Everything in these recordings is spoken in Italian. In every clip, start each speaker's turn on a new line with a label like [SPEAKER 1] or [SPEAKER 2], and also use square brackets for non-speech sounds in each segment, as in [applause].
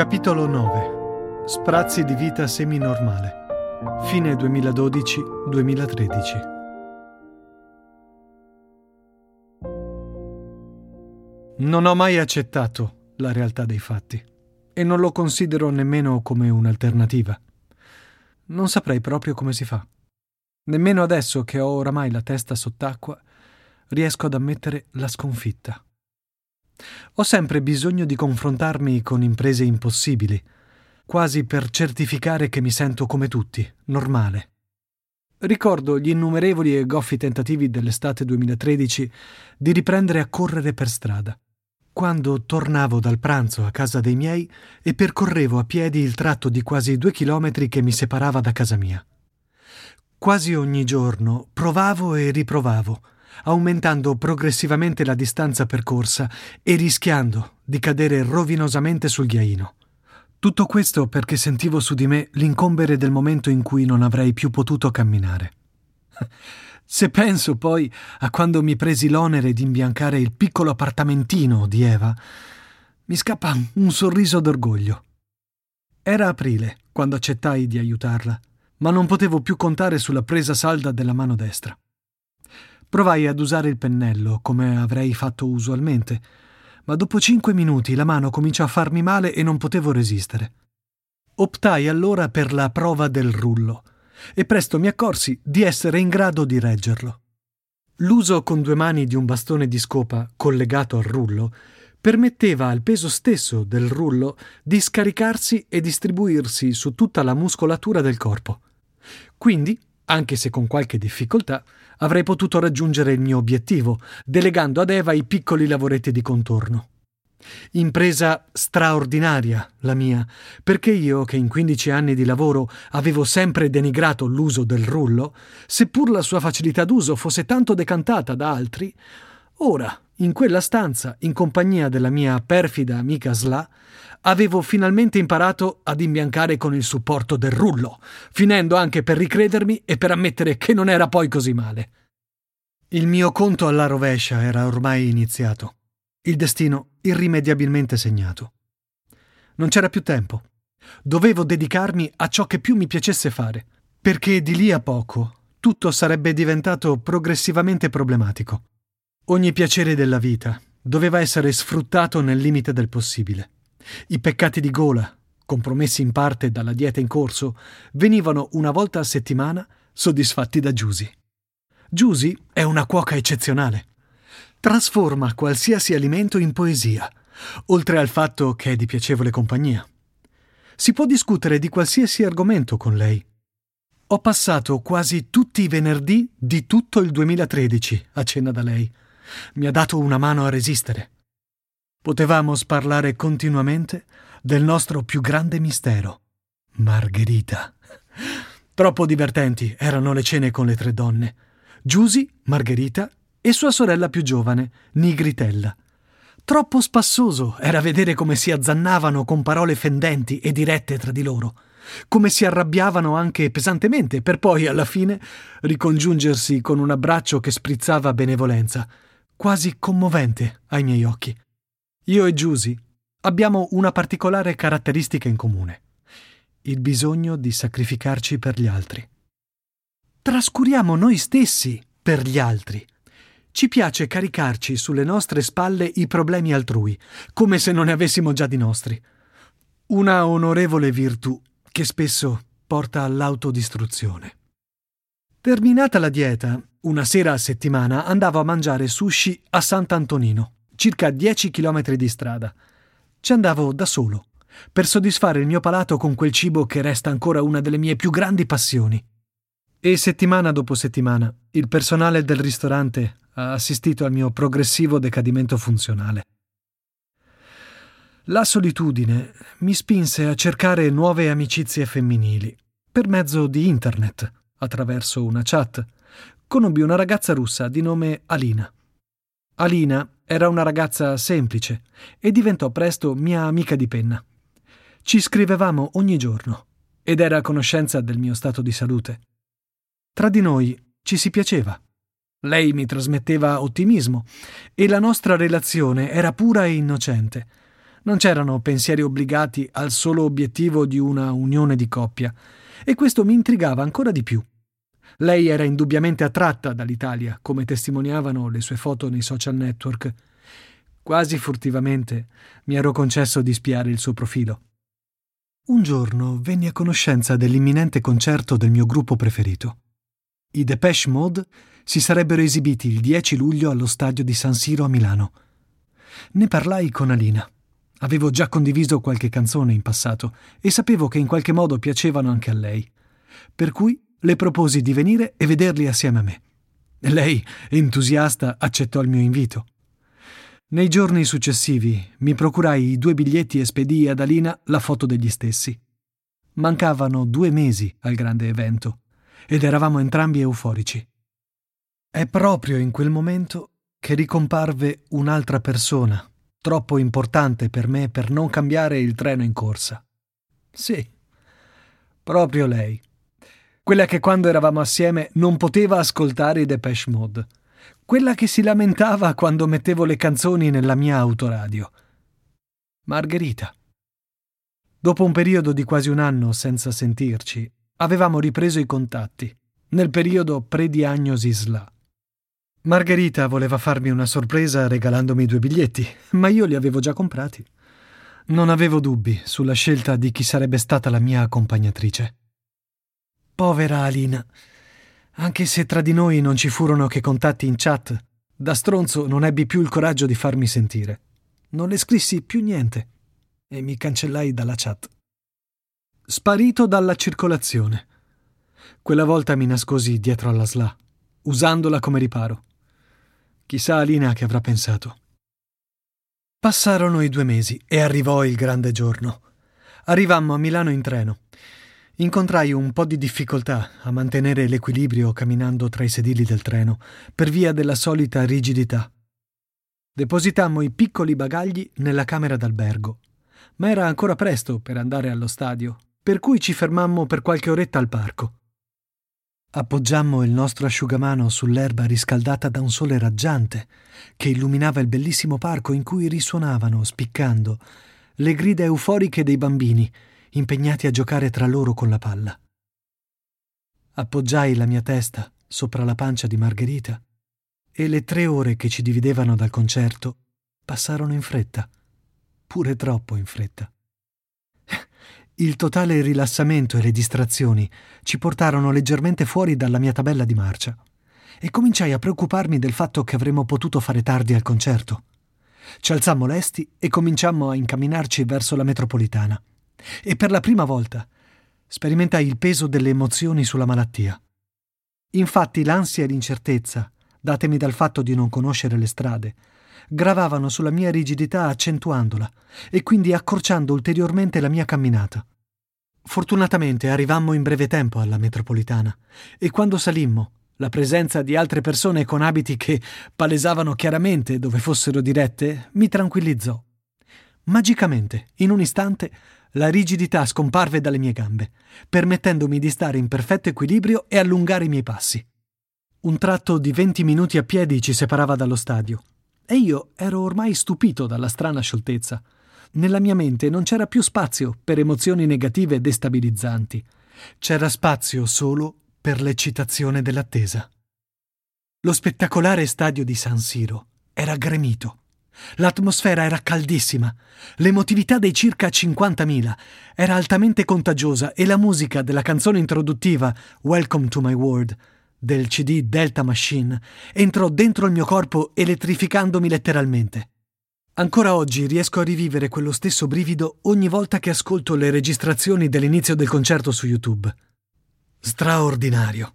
[SPEAKER 1] Capitolo 9 Sprazzi di vita seminormale. Fine 2012-2013. Non ho mai accettato la realtà dei fatti e non lo considero nemmeno come un'alternativa. Non saprei proprio come si fa. Nemmeno adesso che ho oramai la testa sott'acqua riesco ad ammettere la sconfitta. Ho sempre bisogno di confrontarmi con imprese impossibili, quasi per certificare che mi sento come tutti, normale. Ricordo gli innumerevoli e goffi tentativi dell'estate 2013 di riprendere a correre per strada quando tornavo dal pranzo a casa dei miei e percorrevo a piedi il tratto di quasi due chilometri che mi separava da casa mia. Quasi ogni giorno provavo e riprovavo, aumentando progressivamente la distanza percorsa e rischiando di cadere rovinosamente sul ghiaino. Tutto questo perché sentivo su di me l'incombere del momento in cui non avrei più potuto camminare. [laughs] Se penso poi a quando mi presi l'onere di imbiancare il piccolo appartamentino di Eva, mi scappa un sorriso d'orgoglio. Era aprile quando accettai di aiutarla, ma non potevo più contare sulla presa salda della mano destra. Provai ad usare il pennello come avrei fatto usualmente, ma dopo cinque minuti la mano cominciò a farmi male e non potevo resistere. Optai allora per la prova del rullo e presto mi accorsi di essere in grado di reggerlo. L'uso con due mani di un bastone di scopa collegato al rullo permetteva al peso stesso del rullo di scaricarsi e distribuirsi su tutta la muscolatura del corpo. Quindi, anche se con qualche difficoltà, avrei potuto raggiungere il mio obiettivo, delegando ad Eva i piccoli lavoretti di contorno. Impresa straordinaria, la mia, perché io, che in 15 anni di lavoro avevo sempre denigrato l'uso del rullo, seppur la sua facilità d'uso fosse tanto decantata da altri, ora, in quella stanza, in compagnia della mia perfida amica Sla, avevo finalmente imparato ad imbiancare con il supporto del rullo, finendo anche per ricredermi e per ammettere che non era poi così male. Il mio conto alla rovescia era ormai iniziato il destino irrimediabilmente segnato. Non c'era più tempo. Dovevo dedicarmi a ciò che più mi piacesse fare, perché di lì a poco tutto sarebbe diventato progressivamente problematico. Ogni piacere della vita doveva essere sfruttato nel limite del possibile. I peccati di gola, compromessi in parte dalla dieta in corso, venivano una volta a settimana soddisfatti da Giusy. Giusy è una cuoca eccezionale trasforma qualsiasi alimento in poesia, oltre al fatto che è di piacevole compagnia. Si può discutere di qualsiasi argomento con lei. Ho passato quasi tutti i venerdì di tutto il 2013 a cena da lei. Mi ha dato una mano a resistere. Potevamo sparlare continuamente del nostro più grande mistero, Margherita. Troppo divertenti erano le cene con le tre donne. Giusy, Margherita e sua sorella più giovane, Nigritella. Troppo spassoso era vedere come si azzannavano con parole fendenti e dirette tra di loro, come si arrabbiavano anche pesantemente per poi, alla fine, ricongiungersi con un abbraccio che sprizzava benevolenza, quasi commovente ai miei occhi. Io e Giusy abbiamo una particolare caratteristica in comune, il bisogno di sacrificarci per gli altri. Trascuriamo noi stessi per gli altri. Ci piace caricarci sulle nostre spalle i problemi altrui, come se non ne avessimo già di nostri. Una onorevole virtù che spesso porta all'autodistruzione. Terminata la dieta, una sera a settimana andavo a mangiare sushi a Sant'Antonino, circa 10 chilometri di strada. Ci andavo da solo, per soddisfare il mio palato con quel cibo che resta ancora una delle mie più grandi passioni. E settimana dopo settimana il personale del ristorante ha assistito al mio progressivo decadimento funzionale. La solitudine mi spinse a cercare nuove amicizie femminili per mezzo di internet, attraverso una chat. Conobbi una ragazza russa di nome Alina. Alina era una ragazza semplice e diventò presto mia amica di penna. Ci scrivevamo ogni giorno ed era a conoscenza del mio stato di salute. Tra di noi ci si piaceva. Lei mi trasmetteva ottimismo e la nostra relazione era pura e innocente. Non c'erano pensieri obbligati al solo obiettivo di una unione di coppia, e questo mi intrigava ancora di più. Lei era indubbiamente attratta dall'Italia, come testimoniavano le sue foto nei social network. Quasi furtivamente mi ero concesso di spiare il suo profilo. Un giorno venni a conoscenza dell'imminente concerto del mio gruppo preferito. I Depeche Mode si sarebbero esibiti il 10 luglio allo stadio di San Siro a Milano. Ne parlai con Alina. Avevo già condiviso qualche canzone in passato e sapevo che in qualche modo piacevano anche a lei. Per cui le proposi di venire e vederli assieme a me. Lei, entusiasta, accettò il mio invito. Nei giorni successivi mi procurai i due biglietti e spedii ad Alina la foto degli stessi. Mancavano due mesi al grande evento ed eravamo entrambi euforici. È proprio in quel momento che ricomparve un'altra persona troppo importante per me per non cambiare il treno in corsa. Sì, proprio lei. Quella che quando eravamo assieme non poteva ascoltare i Depeche Mode. Quella che si lamentava quando mettevo le canzoni nella mia autoradio. Margherita. Dopo un periodo di quasi un anno senza sentirci, avevamo ripreso i contatti, nel periodo pre-diagnosi SLA. Margherita voleva farmi una sorpresa regalandomi due biglietti, ma io li avevo già comprati. Non avevo dubbi sulla scelta di chi sarebbe stata la mia accompagnatrice. Povera Alina. Anche se tra di noi non ci furono che contatti in chat, da stronzo non ebbi più il coraggio di farmi sentire. Non le scrissi più niente e mi cancellai dalla chat. Sparito dalla circolazione. Quella volta mi nascosi dietro alla SLA, usandola come riparo. Chissà Alina che avrà pensato. Passarono i due mesi e arrivò il grande giorno. Arrivammo a Milano in treno. Incontrai un po' di difficoltà a mantenere l'equilibrio camminando tra i sedili del treno, per via della solita rigidità. Depositammo i piccoli bagagli nella camera d'albergo, ma era ancora presto per andare allo stadio, per cui ci fermammo per qualche oretta al parco. Appoggiammo il nostro asciugamano sull'erba riscaldata da un sole raggiante che illuminava il bellissimo parco in cui risuonavano, spiccando, le grida euforiche dei bambini impegnati a giocare tra loro con la palla. Appoggiai la mia testa sopra la pancia di Margherita e le tre ore che ci dividevano dal concerto passarono in fretta, pure troppo in fretta. [laughs] Il totale rilassamento e le distrazioni ci portarono leggermente fuori dalla mia tabella di marcia e cominciai a preoccuparmi del fatto che avremmo potuto fare tardi al concerto. Ci alzammo lesti e cominciammo a incamminarci verso la metropolitana. E per la prima volta sperimentai il peso delle emozioni sulla malattia. Infatti l'ansia e l'incertezza, datemi dal fatto di non conoscere le strade, gravavano sulla mia rigidità accentuandola e quindi accorciando ulteriormente la mia camminata. Fortunatamente arrivammo in breve tempo alla metropolitana e quando salimmo, la presenza di altre persone con abiti che palesavano chiaramente dove fossero dirette mi tranquillizzò. Magicamente, in un istante, la rigidità scomparve dalle mie gambe, permettendomi di stare in perfetto equilibrio e allungare i miei passi. Un tratto di venti minuti a piedi ci separava dallo stadio e io ero ormai stupito dalla strana scioltezza. Nella mia mente non c'era più spazio per emozioni negative e destabilizzanti. C'era spazio solo per l'eccitazione dell'attesa. Lo spettacolare stadio di San Siro era gremito. L'atmosfera era caldissima, l'emotività dei circa 50.000 era altamente contagiosa e la musica della canzone introduttiva Welcome to My World del CD Delta Machine entrò dentro il mio corpo elettrificandomi letteralmente. Ancora oggi riesco a rivivere quello stesso brivido ogni volta che ascolto le registrazioni dell'inizio del concerto su YouTube. Straordinario.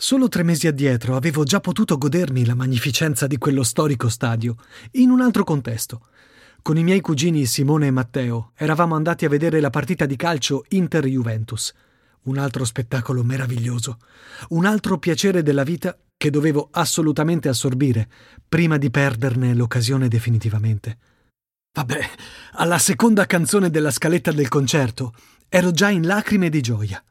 [SPEAKER 1] Solo tre mesi addietro avevo già potuto godermi la magnificenza di quello storico stadio, in un altro contesto. Con i miei cugini Simone e Matteo eravamo andati a vedere la partita di calcio Inter-Juventus un altro spettacolo meraviglioso, un altro piacere della vita che dovevo assolutamente assorbire prima di perderne l'occasione definitivamente. Vabbè, alla seconda canzone della scaletta del concerto ero già in lacrime di gioia.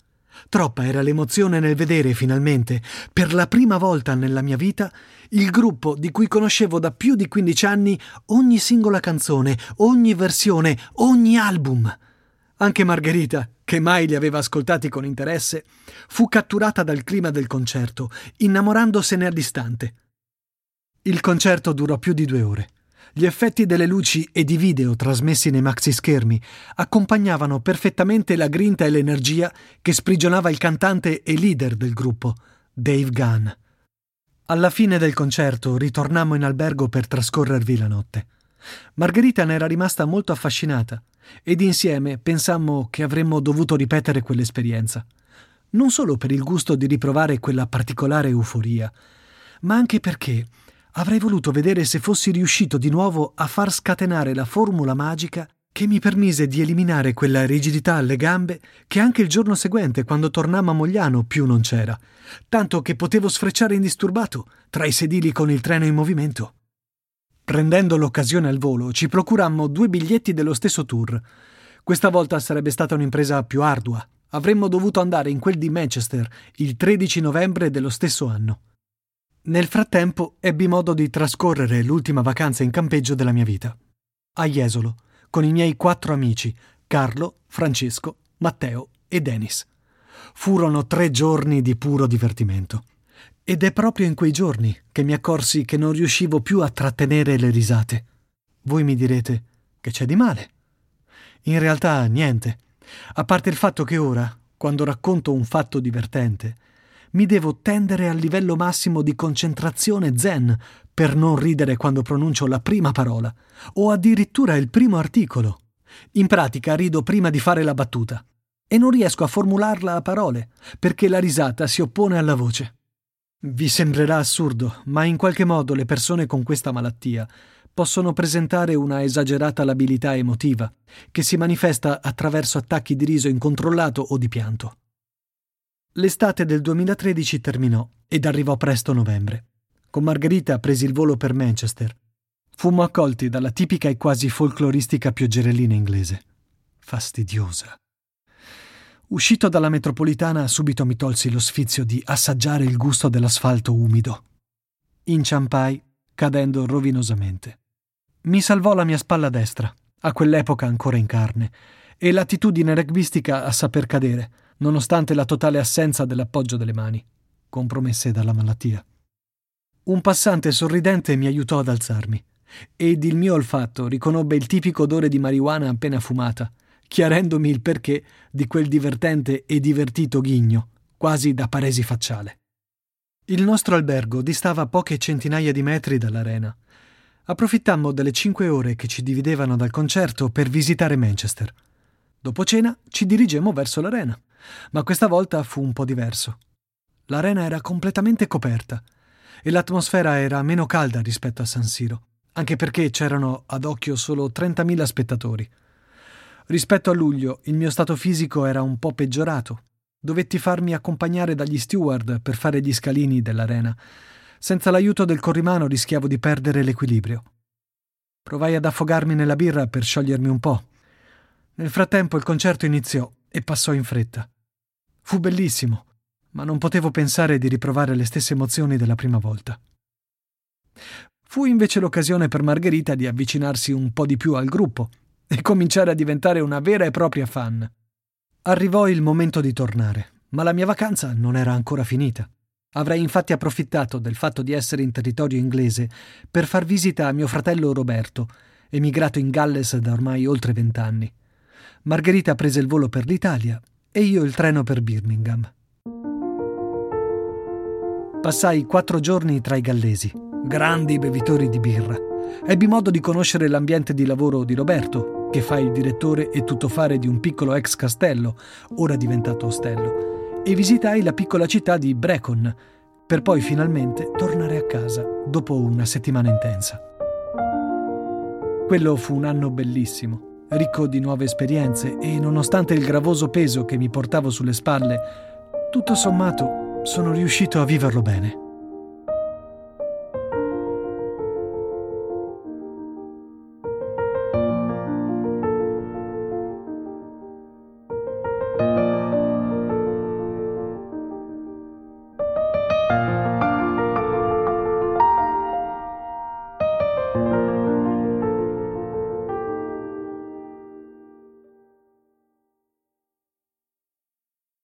[SPEAKER 1] Troppa era l'emozione nel vedere finalmente, per la prima volta nella mia vita, il gruppo di cui conoscevo da più di 15 anni ogni singola canzone, ogni versione, ogni album. Anche Margherita, che mai li aveva ascoltati con interesse, fu catturata dal clima del concerto, innamorandosene all'istante. Il concerto durò più di due ore. Gli effetti delle luci e di video trasmessi nei maxi schermi accompagnavano perfettamente la grinta e l'energia che sprigionava il cantante e leader del gruppo, Dave Gunn. Alla fine del concerto ritornammo in albergo per trascorrervi la notte. Margherita ne era rimasta molto affascinata ed insieme pensammo che avremmo dovuto ripetere quell'esperienza. Non solo per il gusto di riprovare quella particolare euforia, ma anche perché avrei voluto vedere se fossi riuscito di nuovo a far scatenare la formula magica che mi permise di eliminare quella rigidità alle gambe che anche il giorno seguente, quando tornammo a Mogliano, più non c'era, tanto che potevo sfrecciare indisturbato tra i sedili con il treno in movimento. Prendendo l'occasione al volo, ci procurammo due biglietti dello stesso tour. Questa volta sarebbe stata un'impresa più ardua. Avremmo dovuto andare in quel di Manchester il 13 novembre dello stesso anno. Nel frattempo ebbi modo di trascorrere l'ultima vacanza in campeggio della mia vita. A Jesolo, con i miei quattro amici, Carlo, Francesco, Matteo e Denis. Furono tre giorni di puro divertimento. Ed è proprio in quei giorni che mi accorsi che non riuscivo più a trattenere le risate. Voi mi direte che c'è di male. In realtà niente, a parte il fatto che ora, quando racconto un fatto divertente, mi devo tendere al livello massimo di concentrazione zen per non ridere quando pronuncio la prima parola, o addirittura il primo articolo. In pratica rido prima di fare la battuta e non riesco a formularla a parole, perché la risata si oppone alla voce. Vi sembrerà assurdo, ma in qualche modo le persone con questa malattia possono presentare una esagerata labilità emotiva, che si manifesta attraverso attacchi di riso incontrollato o di pianto. L'estate del 2013 terminò ed arrivò presto novembre. Con Margherita presi il volo per Manchester. Fummo accolti dalla tipica e quasi folcloristica pioggerellina inglese. Fastidiosa. Uscito dalla metropolitana, subito mi tolsi lo sfizio di assaggiare il gusto dell'asfalto umido. Inciampai, cadendo rovinosamente. Mi salvò la mia spalla destra, a quell'epoca ancora in carne, e l'attitudine rugbistica a saper cadere nonostante la totale assenza dell'appoggio delle mani, compromesse dalla malattia. Un passante sorridente mi aiutò ad alzarmi ed il mio olfatto riconobbe il tipico odore di marijuana appena fumata, chiarendomi il perché di quel divertente e divertito ghigno, quasi da paresi facciale. Il nostro albergo distava poche centinaia di metri dall'arena. Approfittammo delle cinque ore che ci dividevano dal concerto per visitare Manchester. Dopo cena ci dirigemmo verso l'arena ma questa volta fu un po' diverso. L'arena era completamente coperta e l'atmosfera era meno calda rispetto a San Siro, anche perché c'erano ad occhio solo 30.000 spettatori. Rispetto a luglio il mio stato fisico era un po' peggiorato. Dovetti farmi accompagnare dagli steward per fare gli scalini dell'arena. Senza l'aiuto del corrimano rischiavo di perdere l'equilibrio. Provai ad affogarmi nella birra per sciogliermi un po'. Nel frattempo il concerto iniziò e passò in fretta. Fu bellissimo, ma non potevo pensare di riprovare le stesse emozioni della prima volta. Fu invece l'occasione per Margherita di avvicinarsi un po' di più al gruppo e cominciare a diventare una vera e propria fan. Arrivò il momento di tornare, ma la mia vacanza non era ancora finita. Avrei infatti approfittato del fatto di essere in territorio inglese per far visita a mio fratello Roberto, emigrato in Galles da ormai oltre vent'anni. Margherita prese il volo per l'Italia e io il treno per Birmingham. Passai quattro giorni tra i gallesi, grandi bevitori di birra. Ebbi modo di conoscere l'ambiente di lavoro di Roberto, che fa il direttore e tuttofare di un piccolo ex castello, ora diventato ostello, e visitai la piccola città di Brecon, per poi finalmente tornare a casa dopo una settimana intensa. Quello fu un anno bellissimo ricco di nuove esperienze e nonostante il gravoso peso che mi portavo sulle spalle, tutto sommato sono riuscito a viverlo bene.